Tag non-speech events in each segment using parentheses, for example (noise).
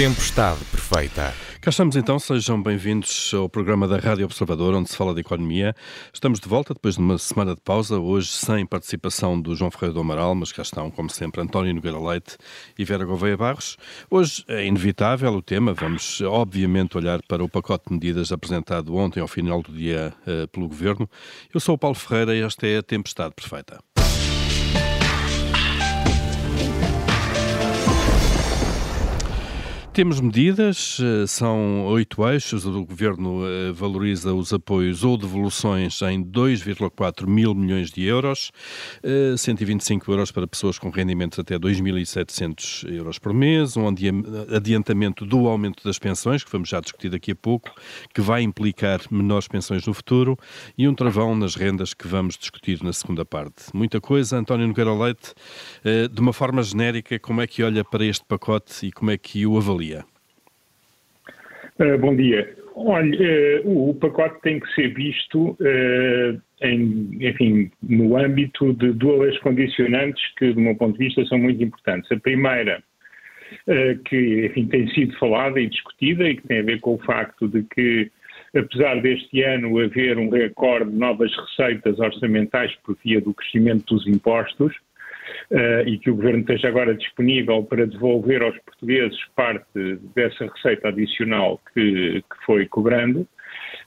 Tempestade Perfeita. Cá estamos então, sejam bem-vindos ao programa da Rádio Observador, onde se fala de economia. Estamos de volta depois de uma semana de pausa, hoje sem participação do João Ferreira do Amaral, mas cá estão, como sempre, António Nogueira Leite e Vera Gouveia Barros. Hoje é inevitável o tema, vamos obviamente olhar para o pacote de medidas apresentado ontem ao final do dia uh, pelo Governo. Eu sou o Paulo Ferreira e esta é a Tempestade Perfeita. Temos medidas, eh, são oito eixos. O Governo eh, valoriza os apoios ou devoluções em 2,4 mil milhões de euros, 125 eh, euros para pessoas com rendimentos até 2.700 euros por mês, um adiantamento do aumento das pensões, que vamos já discutir daqui a pouco, que vai implicar menores pensões no futuro, e um travão nas rendas que vamos discutir na segunda parte. Muita coisa. António Nogueira Leite, de uma forma genérica, como é que olha para este pacote e como é que o avalia? Dia. Uh, bom dia. Olha, uh, o pacote tem que ser visto, uh, em, enfim, no âmbito de duas condicionantes que, do meu ponto de vista, são muito importantes. A primeira, que, enfim, tem sido falada e discutida e que tem a ver com o facto de que, apesar deste ano haver um recorde de novas receitas orçamentais por via do crescimento dos impostos, uh, e que o Governo esteja agora disponível para devolver aos portugueses parte dessa receita adicional que, que foi cobrando.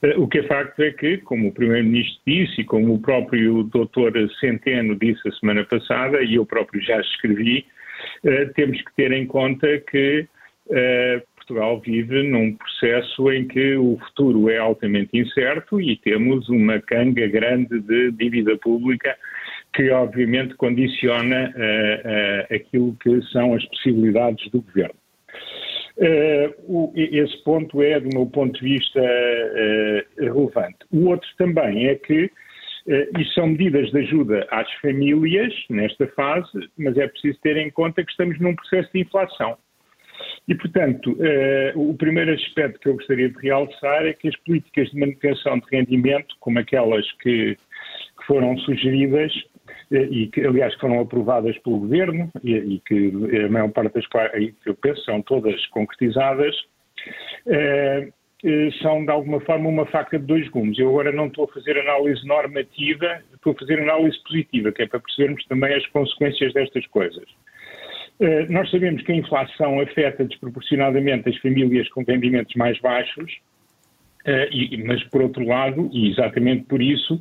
Uh, o que é facto é que, como o Primeiro-Ministro disse e como o próprio Dr. Centeno disse a semana passada, e eu próprio já escrevi, uh, temos que ter em conta que Portugal vive num processo em que o futuro é altamente incerto e temos uma canga grande de dívida pública que obviamente condiciona uh, uh, aquilo que são as possibilidades do governo. Uh, o, esse ponto é, do meu ponto de vista, relevante. O outro também é que uh, são medidas de ajuda às famílias nesta fase, mas é preciso ter em conta que estamos num processo de inflação. E, portanto, o primeiro aspecto que eu gostaria de realçar é que as políticas de manutenção de rendimento, como aquelas que, que foram sugeridas, e que, aliás, foram aprovadas pelo Governo e, e que a maior parte das quais, eu penso, são todas concretizadas, eh, eh, são de alguma forma uma faca de dois gumes. Eu agora não estou a fazer análise normativa, estou a fazer análise positiva, que é para percebermos também as consequências destas coisas. Eh, nós sabemos que a inflação afeta desproporcionadamente as famílias com rendimentos mais baixos, mas, por outro lado, e exatamente por isso,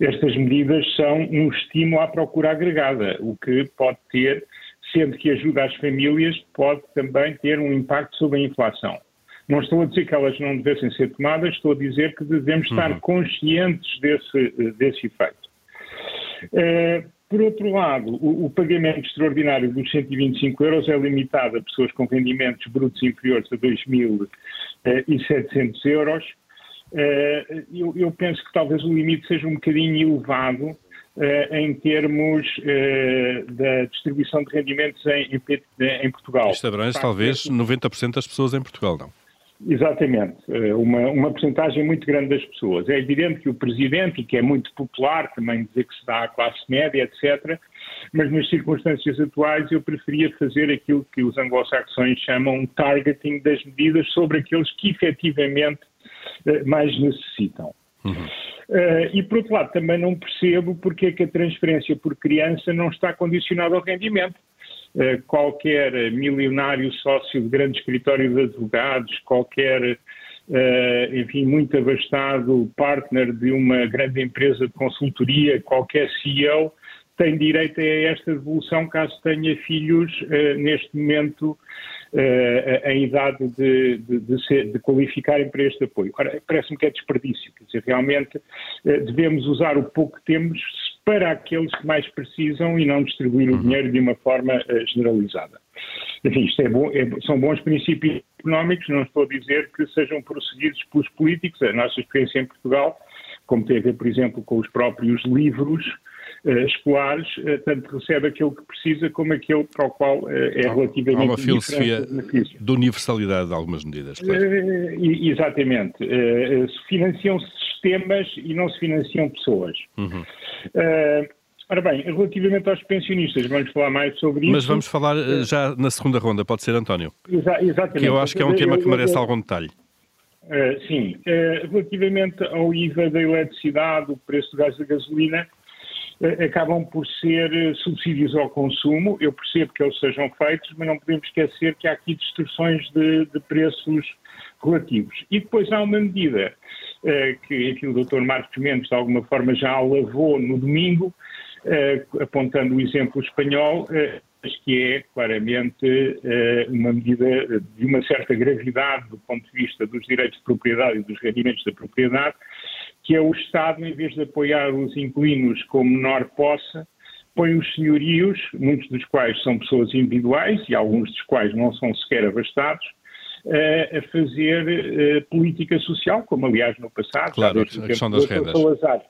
estas medidas são um estímulo à procura agregada, o que pode ter, sendo que ajuda às famílias, pode também ter um impacto sobre a inflação. Não estou a dizer que elas não devessem ser tomadas, estou a dizer que devemos estar uhum. conscientes desse, desse efeito. Uh, por outro lado, o, o, pagamento extraordinário dos 125 euros é limitado a pessoas com rendimentos brutos inferiores a 2.700 euros eh, eu, eu, penso que talvez o limite seja um bocadinho elevado Uh, em termos uh, da distribuição de rendimentos em, em, em Portugal. Isto abrange talvez 90% das pessoas em Portugal, não? Exatamente, uma, uma porcentagem muito grande das pessoas. É evidente que o Presidente, e que é muito popular também dizer que se dá à classe média, etc., mas nas circunstâncias atuais eu preferia fazer aquilo que os anglo-saxões chamam targeting das medidas sobre aqueles que efetivamente eh, mais necessitam. Uhum. Uh, e, por outro lado, também não percebo porque é que a transferência por criança não está condicionada ao rendimento. Uh, qualquer milionário sócio de grande escritório de advogados, qualquer, uh, enfim, muito abastado partner de uma grande empresa de consultoria, qualquer CEO, tem direito a esta devolução caso tenha filhos neste momento uh, em idade de, de, de, ser, de, qualificarem para este apoio. Ora, parece-me que é desperdício, quer dizer, realmente uh, devemos usar o pouco que temos para aqueles que mais precisam e não distribuir o uhum. dinheiro de uma forma uh, generalizada. Enfim, isto é bom, é, são bons princípios económicos, não estou a dizer que sejam prosseguidos pelos políticos. A nossa experiência em Portugal, como tem a ver, por exemplo, com os próprios livros, uh, escolares, uh, tanto recebe aquele que precisa como aquele para o qual uh, é relativamente Há uma filosofia de universalidade de algumas medidas. Claro. exatamente. financiam-se sistemas e não se financiam pessoas. Uhum. Ora bem, relativamente aos pensionistas, vamos falar mais sobre isso. Mas vamos falar já na segunda ronda, pode ser, António? Exa exatamente. Que eu acho que é um tema que merece algum detalhe. Uh, sim. Uh, relativamente ao IVA da eletricidade, o preço do gás da gasolina, acabam por ser subsídios ao consumo. Eu percebo que eles sejam feitos, mas não podemos esquecer que há aqui distorções de, de preços relativos. E depois há uma medida que, enfim, o Dr. Marcos Mendes, de alguma forma, já lavou no domingo, eh, apontando o exemplo espanhol, eh, mas que é claramente eh, uma medida de uma certa gravidade do ponto de vista dos direitos de propriedade e dos rendimentos da propriedade, que é o Estado, em vez de apoiar os inquilinos com menor posse, põe os senhorios, muitos dos quais são pessoas individuais e alguns dos quais não são sequer abastados, a fazer política social, como aliás no passado. Claro, a questão das rendas. Salazar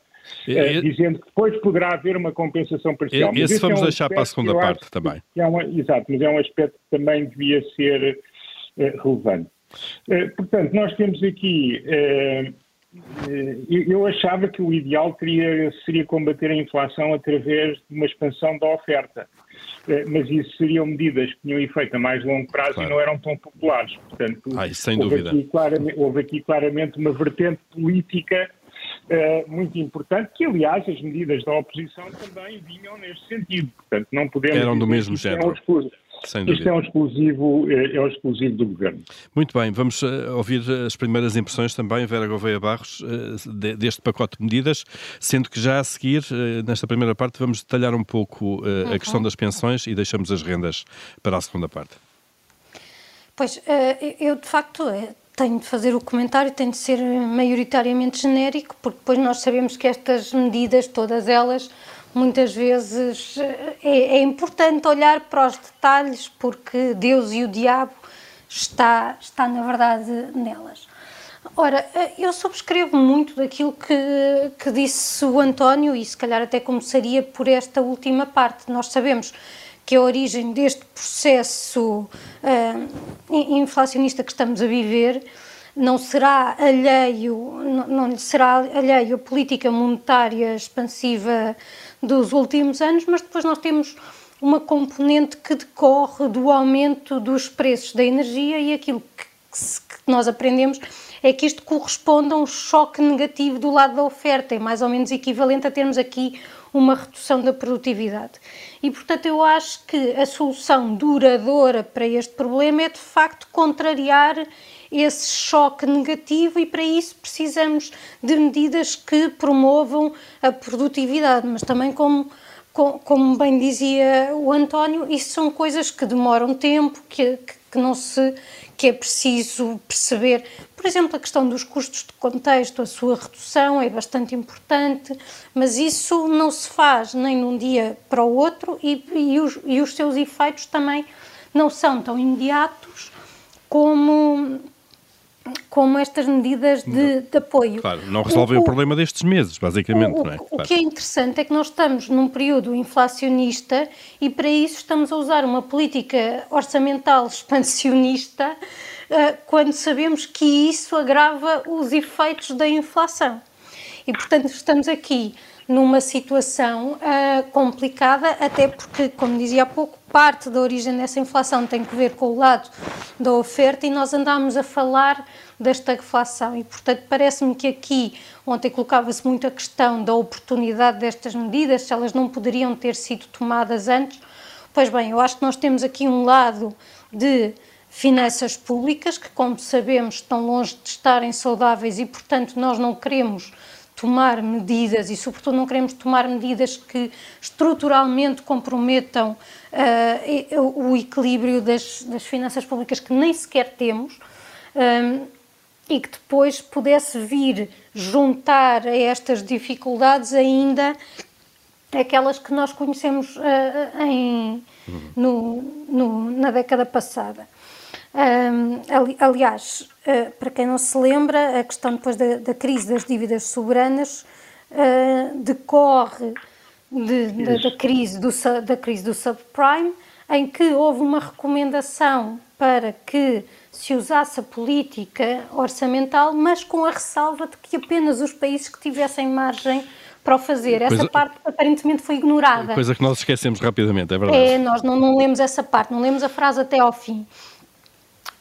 é, dizendo que depois poderá haver uma compensação parcial. Esse vamos é um deixar para a segunda parte também. É uma, exato, mas é um aspecto que também devia ser eh, relevante. Eh, portanto, nós temos aqui. Eh, eu achava que o ideal teria, seria combater a inflação através de uma expansão da oferta. Mas isso seriam medidas que tinham efeito a mais longo prazo claro. e não eram tão populares. Portanto, Ai, sem houve, dúvida. Aqui claramente, houve aqui claramente uma vertente política uh, muito importante, que aliás as medidas da oposição também vinham neste sentido. Portanto, não podemos. Eram do mesmo é género. É Isto é um exclusivo, é, é um exclusivo do governo. Muito bem, vamos uh, ouvir as primeiras impressões também, Vera Gouveia Barros, uh, de, deste pacote de medidas, sendo que já a seguir, uh, nesta primeira parte, vamos detalhar um pouco uhum. a questão das pensões e deixamos as rendas para a segunda parte. Pois, eu de facto tenho de fazer o comentário, tem de ser maioritariamente genérico, porque depois nós sabemos que estas medidas, todas elas, muitas vezes é, é, importante olhar para os detalhes, porque Deus e o diabo está, está na verdade nelas. Ora, eu subscrevo muito daquilo que, que disse o António e se calhar até começaria por esta última parte. Nós sabemos que a origem deste processo uh, inflacionista que estamos a viver não será alheio, não, não lhe será alheio a política monetária expansiva dos últimos anos, mas depois nós temos uma componente que decorre do aumento dos preços da energia e aquilo que, que nós aprendemos é que isto corresponde a um choque negativo do lado da oferta, é mais ou menos equivalente a termos aqui uma redução da produtividade. E, portanto, eu acho que a solução duradoura para este problema é, de facto, contrariar esse choque negativo e, para isso, precisamos de medidas que promovam a produtividade, mas também como como bem dizia o António, isso são coisas que demoram tempo, que, que, não se que é preciso perceber. Por exemplo, a questão dos custos de contexto, a sua redução é bastante importante, mas isso não se faz nem de um dia para o outro e, e, os, e os seus efeitos também não são tão imediatos como como estas medidas de, de apoio. Claro, não resolvem o, o, problema destes meses, basicamente, o, não é? O que é interessante é que nós estamos num período inflacionista e para isso estamos a usar uma política orçamental (laughs) expansionista uh, quando sabemos que isso agrava os efeitos da inflação. E, portanto, estamos aqui numa situação uh, complicada, até porque, como dizia há pouco, parte da origem dessa inflação tem que ver com o lado da oferta e nós andámos a falar da estagflação. E, portanto, parece-me que aqui, ontem colocava-se muito a questão da oportunidade destas medidas, se elas não poderiam ter sido tomadas antes. Pois bem, eu acho que nós temos aqui um lado de finanças públicas que, como sabemos, estão longe de estarem saudáveis e, portanto, nós não queremos tomar medidas e, sobretudo, não queremos tomar medidas que estruturalmente comprometam uh, o equilíbrio das, das, finanças públicas que nem sequer temos. Um, e que depois pudesse vir juntar a estas dificuldades ainda aquelas que nós conhecemos uh, em, no, no, na década passada. Um, ali, aliás, uh, para quem não se lembra, a questão depois da, da crise das dívidas soberanas decorre de, de, da, crise do, da crise do subprime, em que houve uma recomendação para que se usasse a política orçamental, mas com a ressalva de que apenas os países que tivessem margem para o fazer. Essa coisa, parte aparentemente foi ignorada. Coisa que nós esquecemos rapidamente, é verdade. É, nós não, não lemos essa parte, não lemos a frase até ao fim.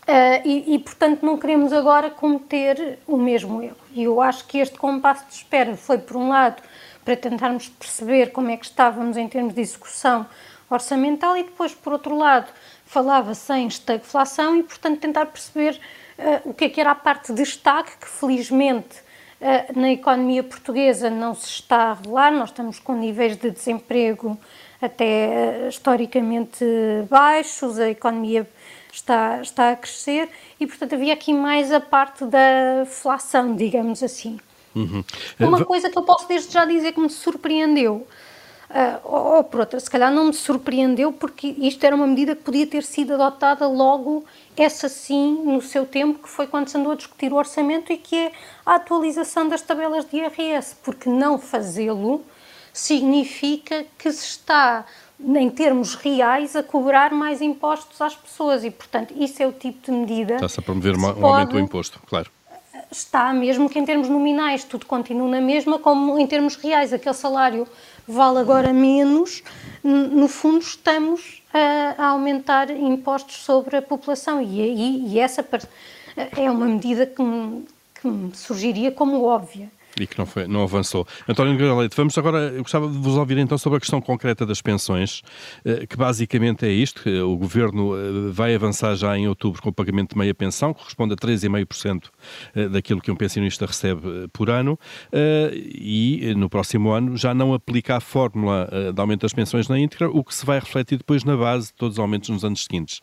Uh, e, e, portanto, não queremos agora cometer o mesmo erro. E eu acho que este compasso de espera foi, por um lado, para tentarmos perceber como é que estávamos em termos de execução orçamental e depois, por outro lado, falava-se em estagflação e, portanto, tentar perceber uh, o que é que era a parte de destaque que, felizmente, uh, na economia portuguesa não se está a revelar. Nós estamos com níveis de desemprego até historicamente baixos, a economia está, está a crescer e, portanto, havia aqui mais a parte da inflação, digamos assim. Uhum. Uma uh, coisa que eu posso desde já dizer que me surpreendeu, uh, ou, ou por outra, se calhar não me surpreendeu porque isto era uma medida que podia ter sido adotada logo, essa sim, no seu tempo, que foi quando se andou a discutir o orçamento e que é a atualização das tabelas de IRS, porque não fazê-lo significa que se está em termos reais, a cobrar mais impostos às pessoas e, portanto, isso é o tipo de medida. Está-se a promover um aumento do imposto, claro. Está, mesmo que em termos nominais tudo continua na mesma, como em termos reais, aquele salário vale agora menos, no fundo estamos a, a aumentar impostos sobre a população. E, e, e essa é uma medida que que me surgiria como óbvia. E que não, foi, não avançou. António Nogueira Leite, vamos agora, eu gostava de vos ouvir então sobre a questão concreta das pensões, eh, que basicamente é isto, o Governo eh, vai avançar já em outubro com o pagamento de meia pensão, que corresponde a 3,5% eh, daquilo que um pensionista recebe por ano, e no próximo ano já não aplica a fórmula de aumento das pensões na íntegra, o que se vai refletir depois na base de todos os aumentos nos anos seguintes.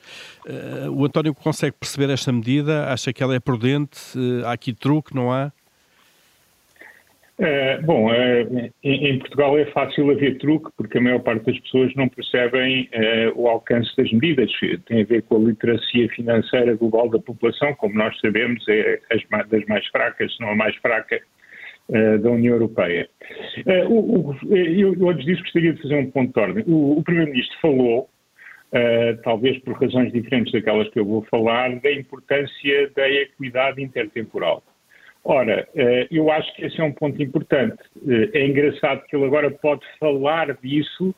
O António consegue perceber esta medida? Acha que ela é prudente? Há aqui truque, não há? Uh, bom, uh, em, em, Portugal é fácil haver truque porque a maior parte das pessoas não percebem uh, o alcance das medidas. Tem a ver com a literacia financeira global da população, como nós sabemos, é as, das mais fracas, se não a mais fraca da União Europeia. O, o, eu, eu, antes disso, gostaria de fazer um ponto de ordem. O, o Primeiro-Ministro falou, talvez por razões diferentes daquelas que eu vou falar, da importância da equidade intertemporal. Ora, eh, eu acho que esse é um ponto importante. Eh, é engraçado que ele agora pode falar disso,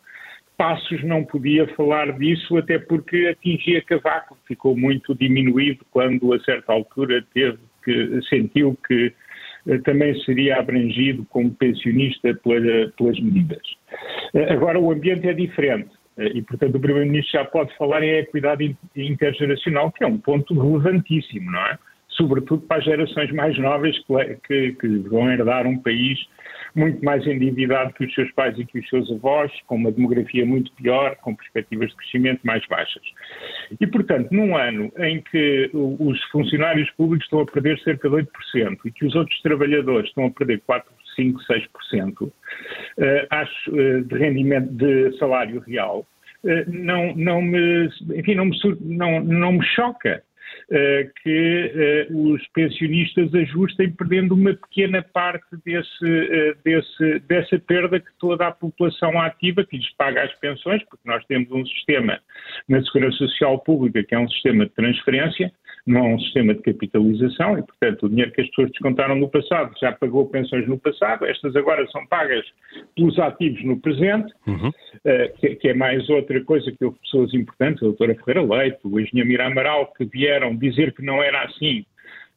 Passos não podia falar disso, até porque atingia Cavaco, ficou muito diminuído quando, a certa altura, teve que, sentiu que eh, também seria abrangido como pensionista pelas medidas. Agora, o ambiente é diferente. E, portanto, o Primeiro-Ministro já pode falar em equidade intergeracional, que é um ponto relevantíssimo, não é? Sobretudo para as gerações mais novas que, que, que, vão herdar um país muito mais endividado que os seus pais e que os seus avós, com uma demografia muito pior, com perspectivas de crescimento mais baixas. E, portanto, num ano em que os funcionários públicos estão a perder cerca de 8% e que os outros trabalhadores estão a perder 4, 5, 6%, uh, acho, uh, de rendimento de salário real, uh, não, não, me, enfim, não, me, não, não me choca eh, que uh, os pensionistas ajustem perdendo uma pequena parte desse, uh, desse, dessa perda que toda a população ativa, que lhes paga as pensões, porque nós temos um sistema na Segurança Social Pública que é um sistema de transferência, não é um sistema de capitalização e, portanto, o dinheiro que as pessoas descontaram no passado já pagou pensões no passado, estas agora são pagas pelos ativos no presente, uhum. uh, que, que, é mais outra coisa que houve pessoas importantes, a doutora Ferreira Leite, o engenheiro Mira Amaral, que vieram dizer que não era assim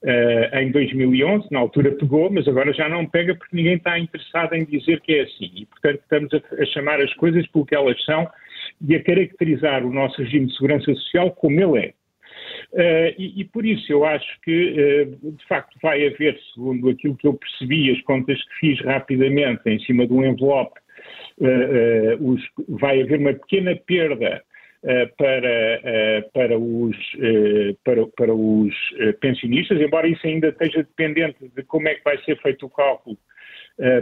uh, em 2011, na altura pegou, mas agora já não pega porque ninguém está interessado em dizer que é assim. E, portanto, estamos a, a chamar as coisas pelo que elas são e a caracterizar o nosso regime de segurança social como ele é. Uh, e, e, por isso eu acho que, uh, de facto, vai haver, segundo aquilo que eu percebi, as contas que fiz rapidamente em cima de um envelope, uh, os, vai haver uma pequena perda para, para os, para, para os pensionistas, embora isso ainda esteja dependente de como é que vai ser feito o cálculo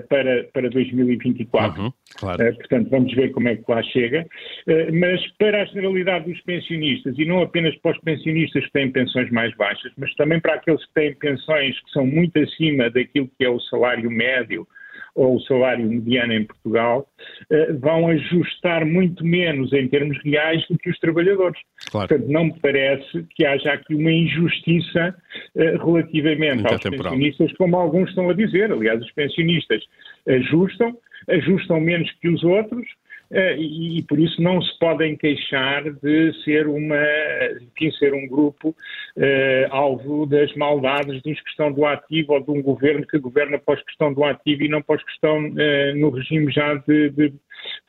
para, para 2024. Uhum, claro. uh, portanto, vamos ver como é que lá chega. Uh, mas para a generalidade dos pensionistas, e não apenas para os pensionistas que têm pensões mais baixas, mas também para aqueles que têm pensões que são muito acima daquilo que é o salário médio ou o salário mediano em Portugal, uh, vão ajustar muito menos em termos reais do que os trabalhadores. Claro. Portanto, não me parece que haja aqui uma injustiça uh, relativamente aos pensionistas, como alguns estão a dizer. Aliás, os pensionistas ajustam, ajustam menos que os outros eh, e, e, por isso não se podem queixar de ser uma, enfim, ser um grupo eh, alvo das maldades dos que estão do ativo ou de um governo que governa pós questão do ativo e não pós questão eh, no regime já de, de,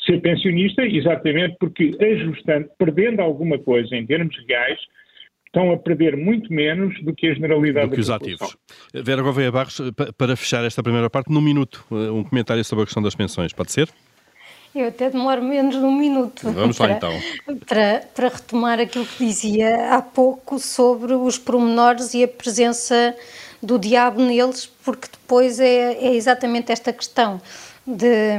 ser pensionista, exatamente porque ajustando, perdendo alguma coisa em termos reais, estão a perder muito menos do que a generalidade do que os ativos. Vera Gouveia Barros, para fechar esta primeira parte, num minuto, um comentário sobre a questão das pensões, pode ser? Eu até demoro menos de um minuto. Vamos lá então. Para, para retomar aquilo que dizia há pouco sobre os pormenores e a presença do diabo neles, porque depois é, é exatamente esta questão de,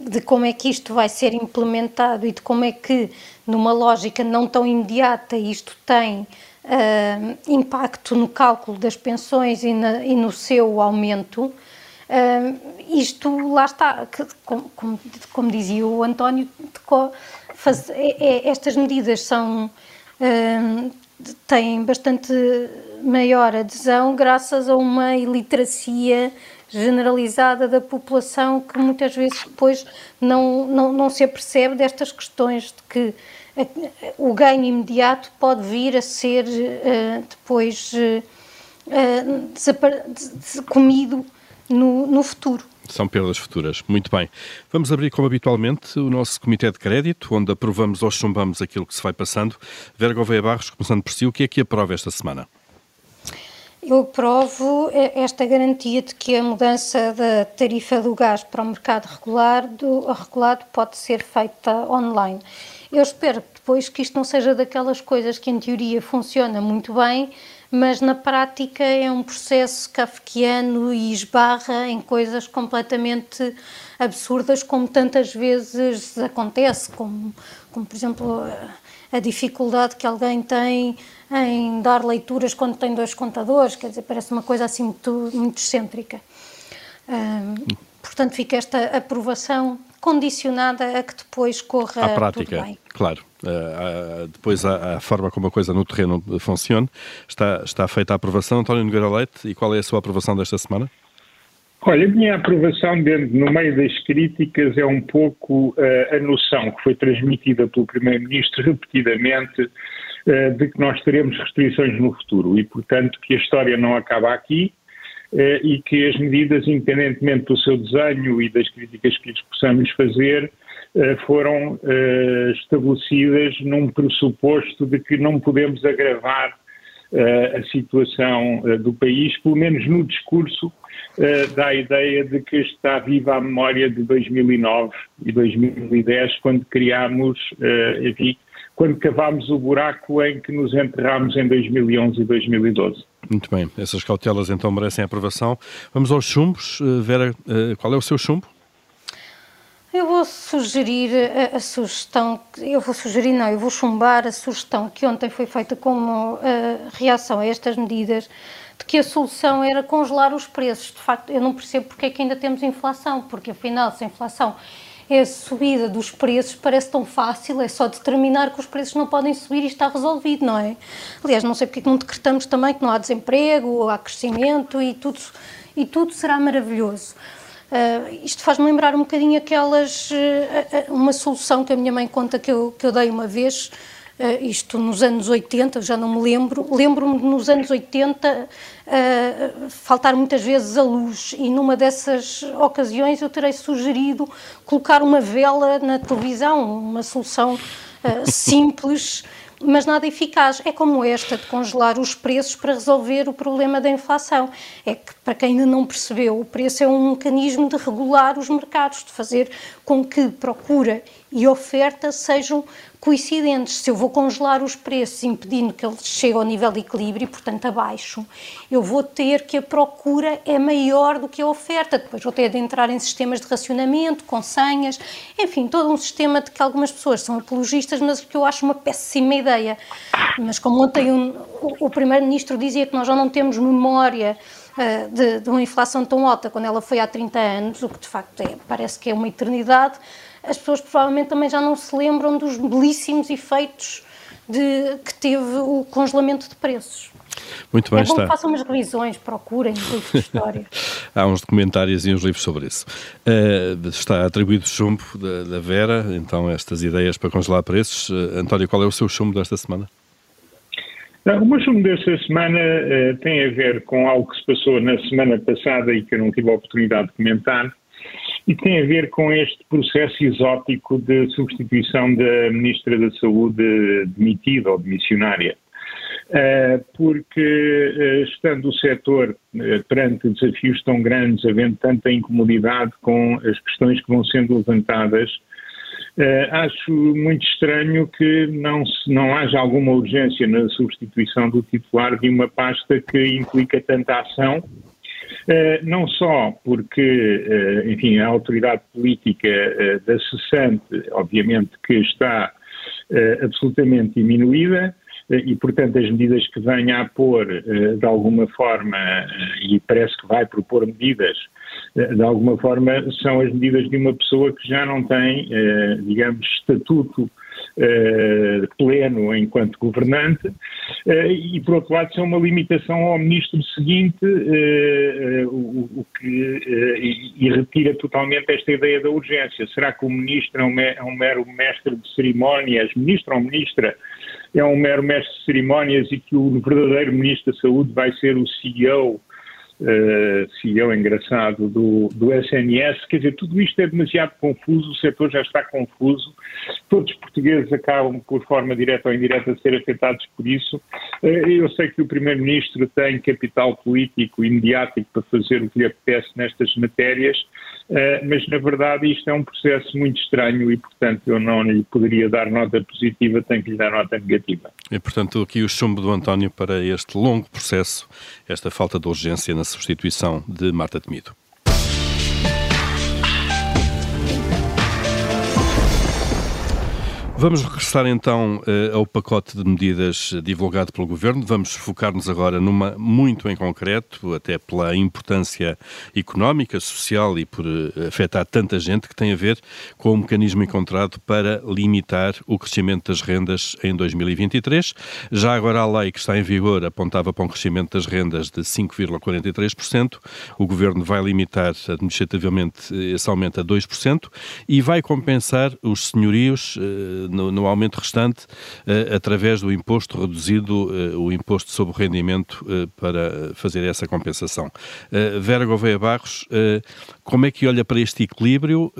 de como é que isto vai ser implementado e de como é que, numa lógica não tão imediata, isto tem uh, impacto no cálculo das pensões e, na, e no seu aumento. Isto, lá está, que, como, como, como, dizia o António, faz, é, é, estas medidas são, têm bastante maior adesão graças a uma iliteracia generalizada da população que muitas vezes depois não, não, não se apercebe destas questões de que o ganho imediato pode vir a ser uh, depois uh, uh, comido no, no futuro. São perdas futuras. Muito bem. Vamos abrir, como habitualmente, o nosso Comitê de Crédito, onde aprovamos ou chumbamos aquilo que se vai passando. Vera Gouveia Barros, começando por si, o que é que aprova esta semana? Eu aprovo esta garantia de que a mudança da tarifa do gás para o mercado regular, do, regulado pode ser feita online. Eu espero depois que isto não seja daquelas coisas que em teoria funciona muito bem, mas na prática é um processo kafkiano e esbarra em coisas completamente absurdas, como tantas vezes acontece, como, como por exemplo a dificuldade que alguém tem em dar leituras quando tem dois contadores, quer dizer, parece uma coisa assim muito, muito excêntrica. portanto, fica esta aprovação condicionada a que depois corra à prática, bem. Claro. Uh, uh, depois a, a, forma como a coisa no terreno funciona. Está, está feita a aprovação. António Nogueira Leite, e qual é a sua aprovação desta semana? Olha, a minha aprovação dentro, no meio das críticas é um pouco uh, a noção que foi transmitida pelo Primeiro-Ministro repetidamente de que nós teremos restrições no futuro e, portanto, que a história não acaba aqui, e que as medidas, independentemente do seu desenho e das críticas que lhes possamos fazer, foram eh, estabelecidas num pressuposto de que não podemos agravar a situação do país, pelo menos no discurso, dá a ideia de que está viva a memória de 2009 e 2010, quando criámos, enfim, quando cavámos o buraco em que nos enterrámos em 2011 e 2012. Muito bem, essas cautelas então merecem aprovação. Vamos aos chumbos. Uh, Vera, uh, qual é o seu chumbo? Eu vou sugerir a, a, sugestão, eu vou sugerir, não, eu vou chumbar a sugestão que ontem foi feita como uh, reação a estas medidas, de que a solução era congelar os preços. De facto, eu não percebo porque é que ainda temos inflação, porque afinal, se a inflação é a subida dos preços parece tão fácil, é só determinar que os preços não podem subir e está resolvido, não é? Aliás, não sei porque é que não decretamos também que não há desemprego, há crescimento e tudo, e tudo será maravilhoso. Uh, isto faz-me lembrar um bocadinho aquelas. Uh, uma solução que a minha mãe conta que eu, que eu dei uma vez uh, isto nos anos 80, já não me lembro, lembro-me de nos anos 80 uh, eh, faltar muitas vezes a luz e numa dessas ocasiões eu terei sugerido colocar uma vela na televisão, uma solução (laughs) simples mas nada eficaz. É como esta de congelar os preços para resolver o problema da inflação. É que, para quem ainda não percebeu, o preço é um mecanismo de regular os mercados, de fazer com que procura e oferta sejam coincidentes. Se eu vou congelar os preços impedindo que eles cheguem ao nível de equilíbrio, portanto abaixo, eu vou ter que a procura é maior do que a oferta. Depois vou ter de entrar em sistemas de racionamento, com senhas, enfim, todo um sistema de que algumas pessoas são apologistas, mas que eu acho uma péssima ideia. Mas como ontem um, o, Primeiro-Ministro dizia que nós já não temos memória uh, de, de uma inflação tão alta quando ela foi há 30 anos, o que de facto é, parece que é uma eternidade, as pessoas provavelmente também já não se lembram dos belíssimos efeitos de, que teve o congelamento de preços. Muito bem, é bom está. que façam umas revisões, procurem, livros de história. (laughs) há uns documentários e uns livros sobre isso. Uh, está atribuído o chumbo da, da, Vera, então estas ideias para congelar preços. Uh, António, qual é o seu chumbo desta semana? o meu chumbo desta semana uh, tem a ver com algo que se passou na semana passada e que eu não tive a oportunidade de comentar, e tem a ver com este processo exótico de substituição da Ministra da Saúde demitida ou demissionária. Uh, porque uh, estando o setor uh, perante desafios tão grandes, havendo tanta incomodidade com as questões que vão sendo levantadas, acho muito estranho que não, não haja alguma urgência na substituição do titular de uma pasta que implica tanta ação eh, não só porque, eh, enfim, a autoridade política eh, da cessante, obviamente, que está absolutamente diminuída, e, portanto, as medidas que venha a pôr, de alguma forma, e parece que vai propor medidas, de alguma forma, são as medidas de uma pessoa que já não tem, digamos, estatuto pleno enquanto governante, uh, e por outro lado, são uma limitação ao ministro seguinte, uh, o, que e, retira totalmente esta ideia da urgência. Será que o ministro é é um mero mestre de cerimónias, ministro ou ministra? É um mero mestre de cerimónias e que o verdadeiro ministro da Saúde vai ser o CEO uh, CEO engraçado do, do SNS. Quer dizer, tudo isto é demasiado confuso, o setor já está confuso, todos os portugueses acabam, por forma direta ou indireta, a ser afetados por isso. Uh, eu sei que o Primeiro-Ministro tem capital político e mediático para fazer o que lhe apetece nestas matérias, uh, mas na verdade isto é um processo muito estranho e, portanto, eu não lhe poderia dar nota positiva, tenho que lhe dar nota negativa. E, portanto, aqui o chumbo do António para este longo processo, esta falta de urgência na substituição de Marta Temido. Vamos regressar então uh, ao pacote de medidas divulgado pelo Governo. Vamos focar-nos agora numa muito em concreto, até pela importância económica, social e por uh, afetar tanta gente, que tem a ver com o mecanismo encontrado para limitar o crescimento das rendas em 2023. Já agora a lei que está em vigor apontava para um crescimento das rendas de 5,43%. O Governo vai limitar administrativamente esse aumento a 2% e vai compensar os senhorios uh, no, no aumento restante uh, através do imposto reduzido, uh, o imposto sobre o rendimento, uh, para fazer essa compensação. Vera Gouveia Barros, como é que olha para este equilíbrio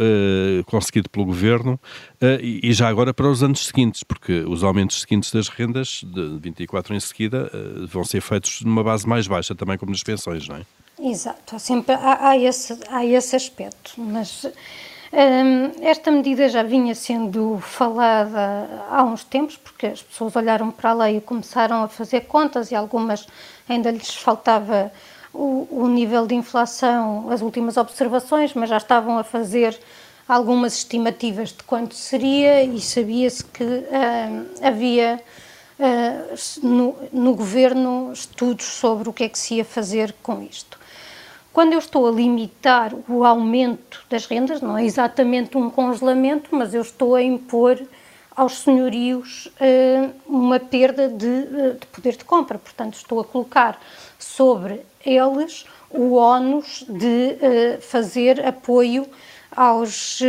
conseguido pelo Governo e, e, já agora para os anos seguintes, porque os aumentos seguintes das rendas, de 24 em seguida, vão ser feitos numa base mais baixa, também como nas pensões, não é? Exato, há sempre há, há, esse, há esse aspecto, mas esta medida já vinha sendo falada há uns tempos, porque as pessoas olharam para a lei e começaram a fazer contas e algumas ainda lhes faltava o, o nível de inflação, as últimas observações, mas já estavam a fazer algumas estimativas de quanto seria e sabia-se que uh, havia uh, no, no, governo estudos sobre o que é que se ia fazer com isto. Quando eu estou a limitar o aumento das rendas, não é exatamente um congelamento, mas eu estou a impor aos senhorios uh, uma perda de, uh, de, poder de compra. Portanto, estou a colocar sobre eles o ónus de uh, fazer apoio aos,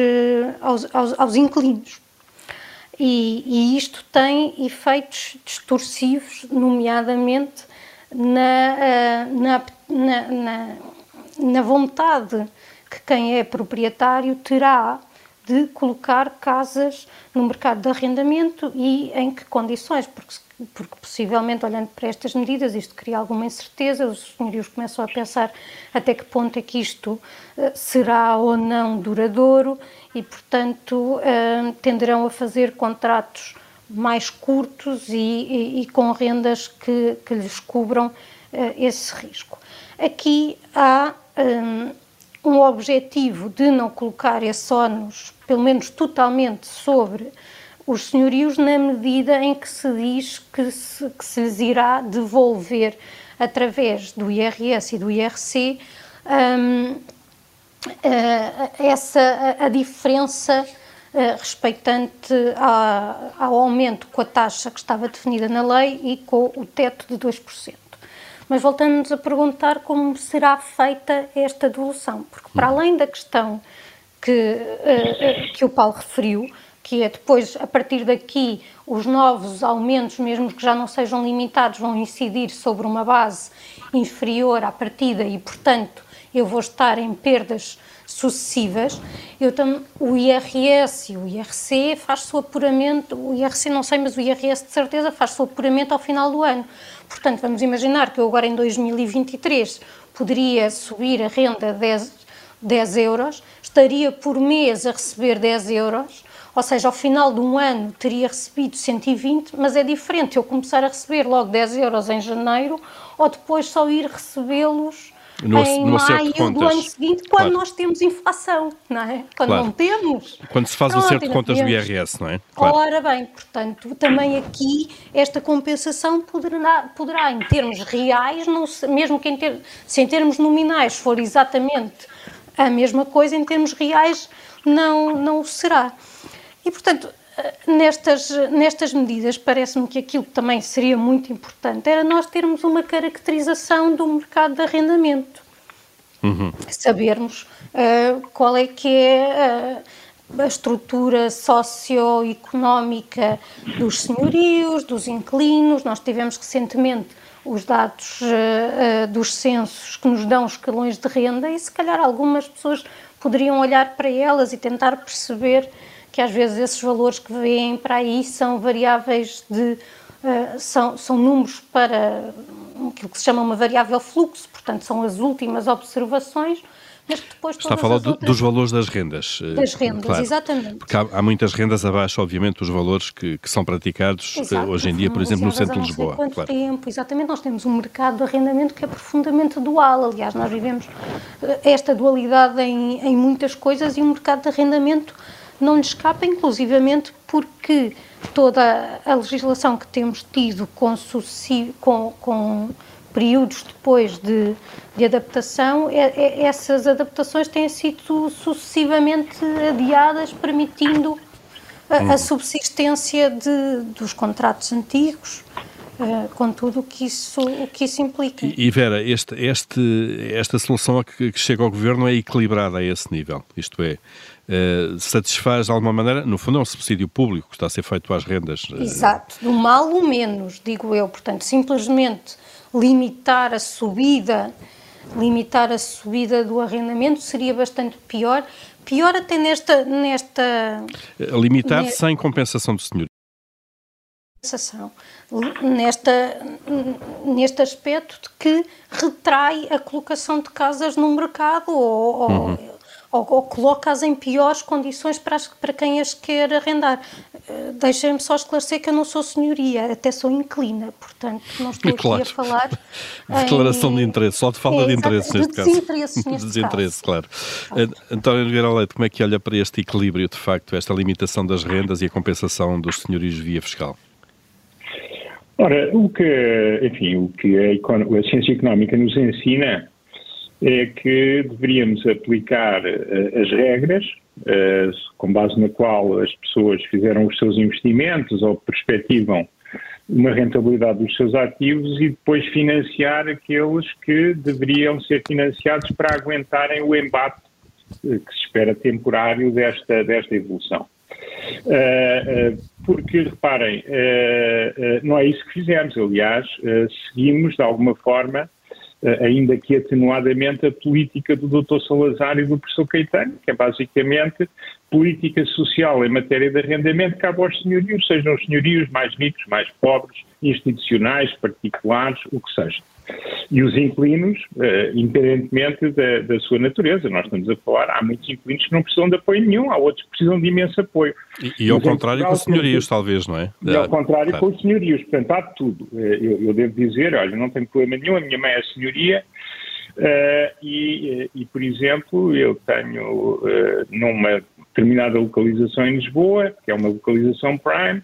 aos, aos, aos inquilinos. E, e, isto tem efeitos distorsivos, nomeadamente na, na, na, na na vontade que quem é proprietário terá de colocar casas no mercado de arrendamento e em que condições, porque, porque possivelmente, olhando para estas medidas, isto cria alguma incerteza, os senhorios começam a pensar até que ponto é que isto uh, será ou não duradouro e, portanto, uh, tenderão a fazer contratos mais curtos e, e, e com rendas que, que lhes cubram uh, esse risco. Aqui há um, objetivo de não colocar esse ónus, pelo menos totalmente, sobre os senhorios, na medida em que se diz que se, que se lhes irá devolver através do IRS e do IRC um, essa a, a diferença uh, respeitante ao aumento com a taxa que estava definida na lei e com o teto de 2%. Mas voltando-nos a perguntar como será feita esta devolução, porque para além da questão que, uh, que o Paulo referiu, que é depois, a partir daqui, os novos aumentos, mesmo que já não sejam limitados, vão incidir sobre uma base inferior à partida e, portanto, eu vou estar em perdas sucessivas. Eu tam, o IRS e o IRC faz-se o apuramento, o IRC não sei, mas o IRS de certeza faz-se o apuramento ao final do ano. Portanto, vamos imaginar que eu agora em 2023 poderia subir a renda 10, 10 euros, estaria por mês a receber 10 euros, ou seja, ao final de um ano teria recebido 120, mas é diferente eu começar a receber logo 10 euros em janeiro ou depois só ir recebê-los no, em no maio do ano seguinte, quando claro. nós temos inflação, não é? Quando claro. não temos. Quando se faz o acerto de contas do IRS, não é? Claro. Ora bem, portanto, também aqui esta compensação poderá, poderá em termos reais, não, mesmo que em ter, se em termos nominais for exatamente a mesma coisa, em termos reais não, não será. E, portanto, nestas, nestas medidas, parece-me que aquilo que também seria muito importante era nós termos uma caracterização do mercado de arrendamento. Uhum. Sabermos uh, qual é que é uh, a estrutura socioeconómica dos senhorios, dos inquilinos. Nós tivemos recentemente os dados uh, dos censos que nos dão escalões de renda e se calhar algumas pessoas poderiam olhar para elas e tentar perceber que às vezes esses valores que vêm para aí são variáveis de. Uh, são, são números para aquilo que se chama uma variável fluxo, portanto, são as últimas observações, mas que depois Está a falar do, dos valores das rendas. Eh, das rendas, claro, exatamente. Porque há, há, muitas rendas abaixo, obviamente, dos valores que, que são praticados eh, Exato, hoje em dia, por exemplo, no centro de Lisboa. Quanto claro. tempo, exatamente, nós temos um mercado de arrendamento que é profundamente dual. Aliás, nós vivemos esta dualidade em, em muitas coisas e o mercado de arrendamento não lhe escapa, inclusivamente porque toda a legislação que temos tido com, com, com períodos depois de, de adaptação, é, é, essas adaptações têm sido sucessivamente adiadas, permitindo a, a hum. subsistência de, dos contratos antigos, Uh, com tudo o que isso, o que isso implica. E, Vera, este, este, esta solução que, que chega ao Governo é equilibrada a esse nível, isto é, uh, satisfaz de alguma maneira, no fundo é um subsídio público que está a ser feito às rendas. Uh... Exato, do mal o menos, digo eu, portanto, simplesmente limitar a subida, limitar a subida do arrendamento seria bastante pior, pior até nesta... nesta Limitar nesta... sem compensação do senhor. Compensação. Nesta, neste aspecto de que retrai a colocação de casas no mercado ou, uhum. ou, ou coloca-as em piores condições para, as, para quem as quer arrendar. Uh, Deixem-me só esclarecer que eu não sou senhoria, até sou inclina, portanto não estou claro. aqui a falar. (laughs) Declaração em... de interesse, só de falta é, de interesse neste caso. (laughs) Desinteresse, neste desinteresse, claro. claro. Uh, António Nogueira Leite, como é que olha para este equilíbrio, de facto, esta limitação das rendas e a compensação dos senhorios via fiscal? Ora, o que, enfim, o que a, a ciência económica nos ensina é que deveríamos aplicar uh, as regras uh, com base na qual as pessoas fizeram os seus investimentos ou perspectivam uma rentabilidade dos seus ativos e depois financiar aqueles que deveriam ser financiados para aguentarem o embate uh, que se espera temporário desta, desta evolução. Porque, reparem, não é isso que fizemos. Aliás, seguimos, de alguma forma, ainda que atenuadamente, a política do Dr. Salazar e do professor Caetano, que é basicamente política social em matéria de arrendamento cabe aos senhorios, sejam os senhorios mais ricos, mais pobres, institucionais, particulares, o que seja e os inquilinos, uh, independentemente da, da, sua natureza. Nós estamos a falar, há muitos inquilinos que não precisam de apoio nenhum, há outros que precisam de imenso apoio. E, e ao contrário com os senhorios, talvez, não é? E ao ah, contrário claro. com os senhorios, portanto, há tudo. Eh, eu, eu, devo dizer, olha, não tenho problema nenhum, a minha mãe é senhoria, uh, e, e, por exemplo, eu tenho uh, numa determinada localização em Lisboa, que é uma localização prime,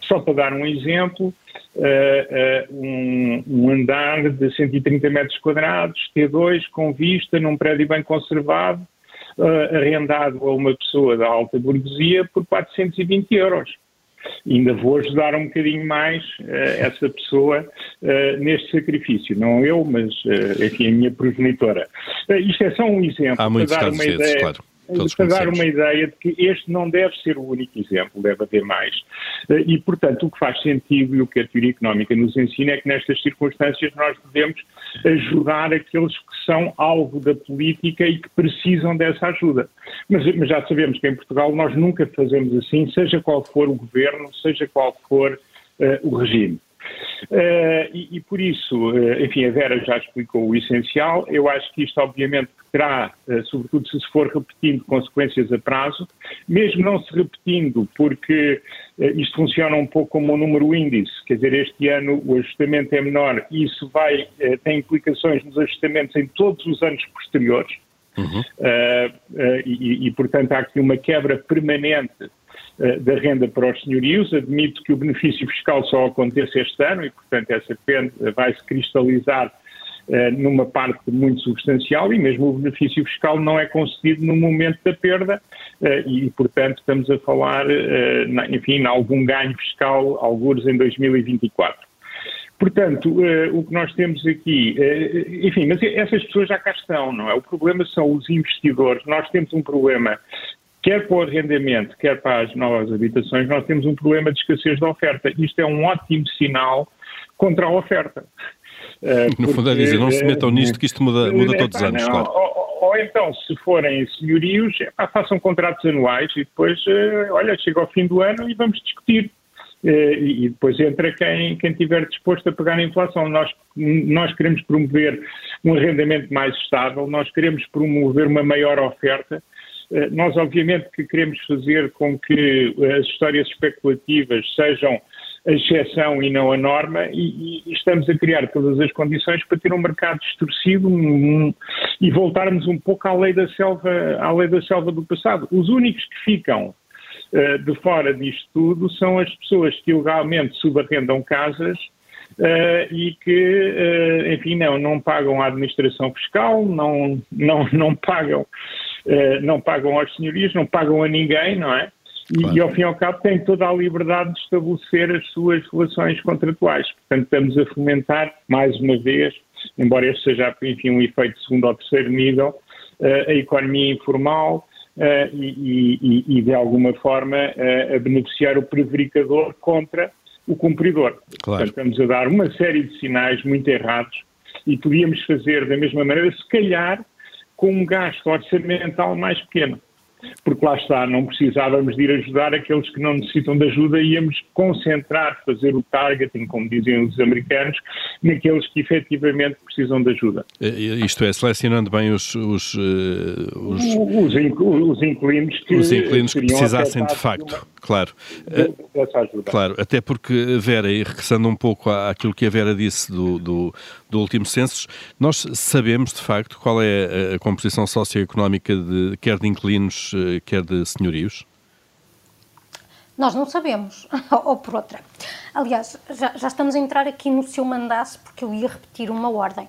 só para dar um exemplo, uh, um, um, andar de 130 metros quadrados, T2, com vista, num prédio bem conservado, uh, arrendado a uma pessoa da alta burguesia por 420 euros. Ainda vou ajudar um bocadinho mais uh, essa pessoa uh, neste sacrifício. Não eu, mas, uh, enfim, a minha progenitora. isto é só um exemplo. Há para dar uma ideia, claro. Para dar uma ideia de que este não deve ser o único exemplo, deve haver mais. Eh, E, portanto, o que faz sentido e o que a teoria económica nos ensina é que nestas circunstâncias nós devemos ajudar aqueles que são alvo da política e que precisam dessa ajuda. Mas, mas já sabemos que em Portugal nós nunca fazemos assim, seja qual for o governo, seja qual for eh, o regime. Eh, e, e por isso, eh, enfim, a Vera já explicou o essencial. Eu acho que isto, obviamente, terá, eh, sobretudo se se for repetindo, consequências a prazo, mesmo não se repetindo, porque isto funciona um pouco como um número índice, quer dizer, este ano o ajustamento é menor e isso vai, tem implicações nos ajustamentos em todos os anos posteriores. Uh, uh, e, e, portanto, há aqui uma quebra permanente uh, da renda para os senhorios. Admito que o benefício fiscal só aconteça este ano e, portanto, essa perda vai se cristalizar numa parte muito substancial e mesmo o benefício fiscal não é concedido no momento da perda e, portanto, estamos a falar, enfim, em algum ganho fiscal, alguns em 2024. Portanto, o que nós temos aqui, enfim, mas essas pessoas já cá estão, não é? O problema são os investidores. Nós temos um problema, quer para o arrendamento, quer para as novas habitações, nós temos um problema de escassez de oferta. Isto é um ótimo sinal contra a oferta. Uh, no porque, fundo é dizer, não se metam nisto que isto muda, muda todos os anos, claro. Ou, ou, então, se forem senhorios, façam contratos anuais e depois, olha, chega ao fim do ano e vamos discutir e depois entra quem, quem estiver disposto a pagar a inflação. Nós, nós queremos promover um arrendamento mais estável, nós queremos promover uma maior oferta. Nós, obviamente, que queremos fazer com que as histórias especulativas sejam a exceção e não a norma, e, e, estamos a criar todas as condições para ter um mercado distorcido um, e voltarmos um pouco à lei da selva, à lei da selva do passado. Os únicos que ficam de fora disto tudo são as pessoas que ilegalmente subarrendam casas uh, e que, uh, enfim, não, não pagam a administração fiscal, não, não, não, pagam, uh, não pagam aos senhorias, não pagam a ninguém, não é? E, claro. e, ao fim e ao cabo têm toda a liberdade de estabelecer as suas relações contratuais. Portanto, estamos a fomentar, mais uma vez, embora este seja, enfim, um efeito de segundo ou terceiro nível, a economia informal, Uh, e, e, e, de alguma forma a beneficiar o prevaricador contra o cumpridor. Claro. Portanto, estamos a dar uma série de sinais muito errados e podíamos fazer da mesma maneira, se calhar, com um gasto orçamental mais pequeno. Porque lá está, não precisávamos de ir ajudar aqueles que não necessitam de ajuda, íamos concentrar, fazer o targeting, como dizem os americanos, naqueles que efetivamente precisam de ajuda. Isto é, selecionando bem os... Os, os, os, os inquilinos que, os inquilinos que precisassem de facto, uma, claro. Dessa ajuda. Claro, até porque, Vera, e regressando um pouco àquilo que a Vera disse do, do, do último censo, nós sabemos de facto qual é a composição socioeconómica de, quer de inquilinos quer de senhorios? Nós não sabemos, (laughs) ou por outra. Aliás, já, já, estamos a entrar aqui no seu mandasse, porque eu ia repetir uma ordem.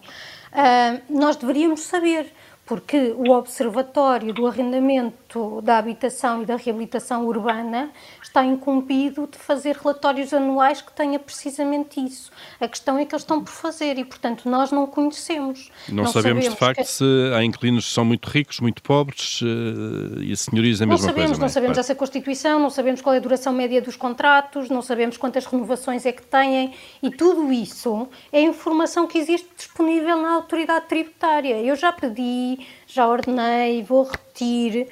Uh, nós deveríamos saber, porque o Observatório do Arrendamento da Habitação e da Reabilitação Urbana está incumbido de fazer relatórios anuais que tenha precisamente isso. A questão é que eles estão por fazer e, portanto, nós não conhecemos. Não, não sabemos, sabemos, de facto, que... se há inquilinos que são muito ricos, muito pobres uh, e a senhorias a mesma não sabemos, coisa. Não, não sabemos essa Constituição, não sabemos qual é a duração média dos contratos, não sabemos quantas renovações é que têm e tudo isso é informação que existe disponível na autoridade tributária. Eu já pedi, já ordenei, vou repetir,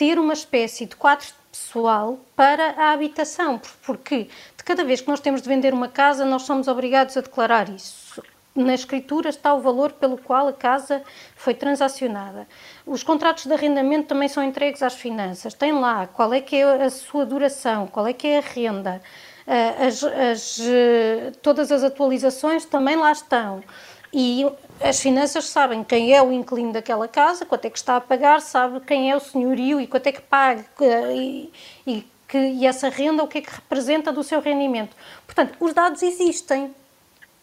ter uma espécie de quadros pessoal para a habitação, porque de cada vez que nós temos de vender uma casa, nós somos obrigados a declarar isso. Na escritura está o valor pelo qual a casa foi transacionada. Os contratos de arrendamento também são entregues às finanças. Tem lá qual é que é a sua duração, qual é que é a renda. As, as, todas as atualizações também lá estão. E as finanças sabem quem é o inquilino daquela casa, quanto é que está a pagar, sabe quem é o senhorio e quanto é que paga e, e, que, e essa renda, o que é que representa do seu rendimento. Portanto, os dados existem.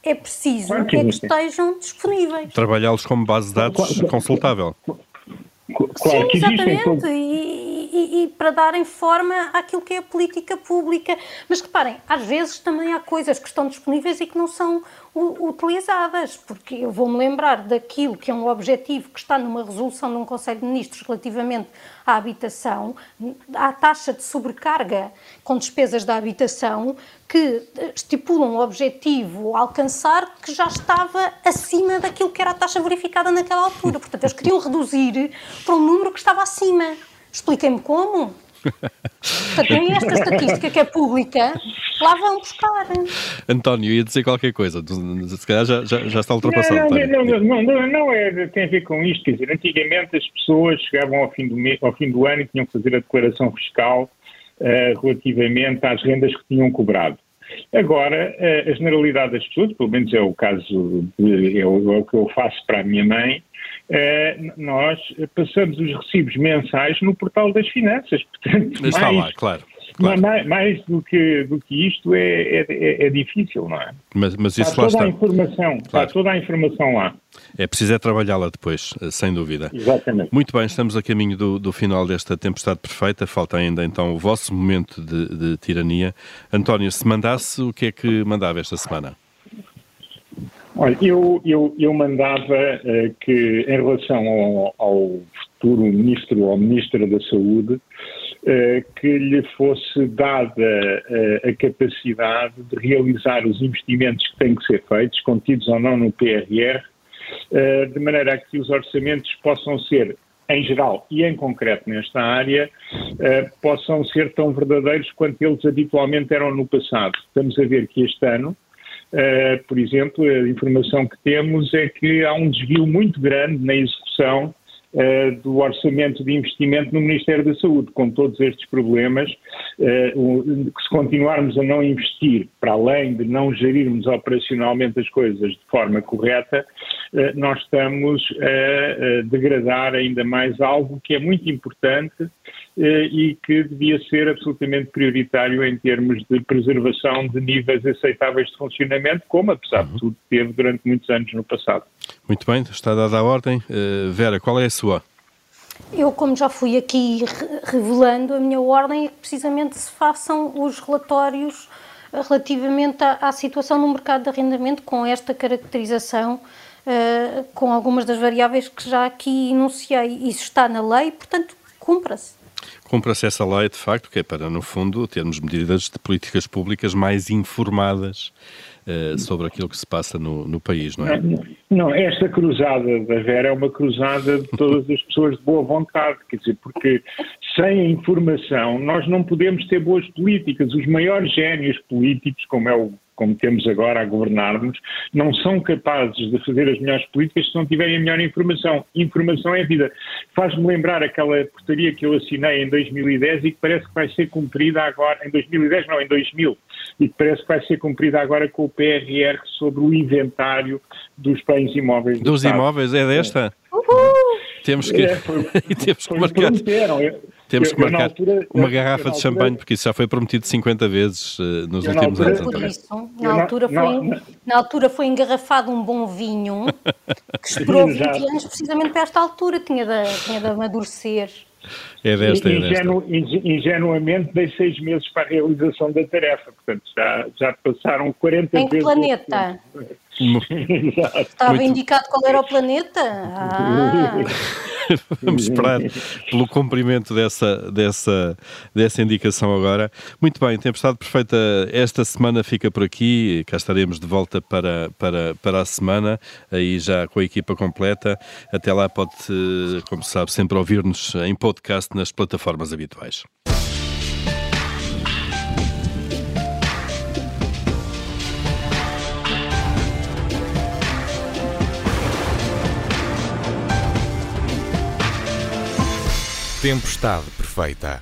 É preciso claro que, é que estejam disponíveis. Trabalhá-los como base de dados claro, consultável. Claro Sim, exatamente. E, e, e, para darem forma àquilo que é a política pública. Mas reparem, às vezes também há coisas que estão disponíveis e que não são utilizadas, porque eu vou-me lembrar daquilo que é um objetivo que está numa resolução de um Conselho de Ministros relativamente à habitação, à taxa de sobrecarga com despesas da habitação, que estipula um objetivo a alcançar que já estava acima daquilo que era a taxa verificada naquela altura. Portanto, eles queriam reduzir para um número que estava acima. Expliquem-me como. Portanto, tem esta estatística que é pública, lá vão buscar. António, ia dizer qualquer coisa, se calhar já, já, já está ultrapassado. Não, não, não, não, não, é, tem a ver com isto, quer dizer, antigamente as pessoas chegavam ao fim do, ao fim do ano e tinham que fazer a declaração fiscal uh, relativamente às rendas que tinham cobrado. Agora, uh, a generalidade das pessoas, pelo menos é o caso, de, é, o, é o que eu faço para a minha mãe, Uh, nós passamos os recibos mensais no portal das finanças. Portanto, Mas está lá, claro. Claro. Mais, mais, do, que, do que isto é, é, é difícil, não é? Mas, mas isso está lá toda está. A informação, claro. Está toda a informação lá. É preciso é trabalhá-la depois, sem dúvida. Exatamente. Muito bem, estamos a caminho do, do final desta tempestade perfeita. Falta ainda então o vosso momento de, de tirania. António, se mandasse, o que é que mandava esta semana? Olha, eu, eu, eu mandava uh, que, em relação ao, ao, futuro ministro ou ministra da Saúde, uh, que lhe fosse dada uh, a capacidade de realizar os investimentos que têm que ser feitos, contidos ou não no PRR, de maneira a que os orçamentos possam ser em geral e em concreto nesta área, possam ser tão verdadeiros quanto eles habitualmente eram no passado. Estamos a ver que este ano, Uh, por exemplo, a informação que temos é que há um desvio muito grande na execução uh, do orçamento de investimento no Ministério da Saúde, com todos estes problemas, uh, que se continuarmos a não investir, para além de não gerirmos operacionalmente as coisas de forma correta, nós estamos a degradar ainda mais algo que é muito importante eh, e que devia ser absolutamente prioritário em termos de preservação de níveis aceitáveis de funcionamento, como, apesar de uhum. tudo, teve durante muitos anos no passado. Muito bem, está dada a ordem. Uh, Vera, qual é a sua? Eu, como já fui aqui revelando, a minha ordem é que precisamente se façam os relatórios relativamente à, à situação no mercado de arrendamento com esta caracterização, uh, com algumas das variáveis que já aqui enunciei. Isso está na lei, portanto, cumpra-se. Cumpra-se essa lei, de facto, que é para, no fundo, termos medidas de políticas públicas mais informadas uh, sobre aquilo que se passa no, no país, não é? Não, não, esta cruzada da Vera é uma cruzada de todas as pessoas de boa vontade, quer dizer, porque sem a informação nós não podemos ter boas políticas. Os maiores génios políticos, como é o como temos agora a governar-nos, não são capazes de fazer as melhores políticas se não tiverem a melhor informação. Informação é vida. Faz-me lembrar aquela portaria que eu assinei em 2010 e que parece que vai ser cumprida agora, em 2010 não, em 2000, e que parece que vai ser cumprida agora com o PRR sobre o inventário dos bens imóveis. Do dos Estado. imóveis, é desta? Uhul! Temos que, é, foi, (laughs) temos que marcar. Temos que marcar altura, uma garrafa de altura, champanhe, porque isso já foi prometido 50 vezes uh, nos últimos altura, anos. Por isso, na, altura foi, na altura foi engarrafado um bom vinho (laughs) que esperou 20 anos precisamente para esta altura, tinha de, tinha de amadurecer. É desta, é desta. Ingenu, ingenuamente dei seis meses para a realização da tarefa, portanto já, já passaram 40 em vezes. Em que planeta? Estava Muito... indicado qual era o planeta? (laughs) Ah. Vamos esperar pelo cumprimento dessa, dessa, dessa indicação agora. Muito bem, Tempestade Perfeita, esta semana fica por aqui. Cá estaremos de volta para, para, para a semana, aí já com a equipa completa. Até lá pode, como sabe, sempre ouvir-nos em podcast nas plataformas habituais. Tempestade perfeita.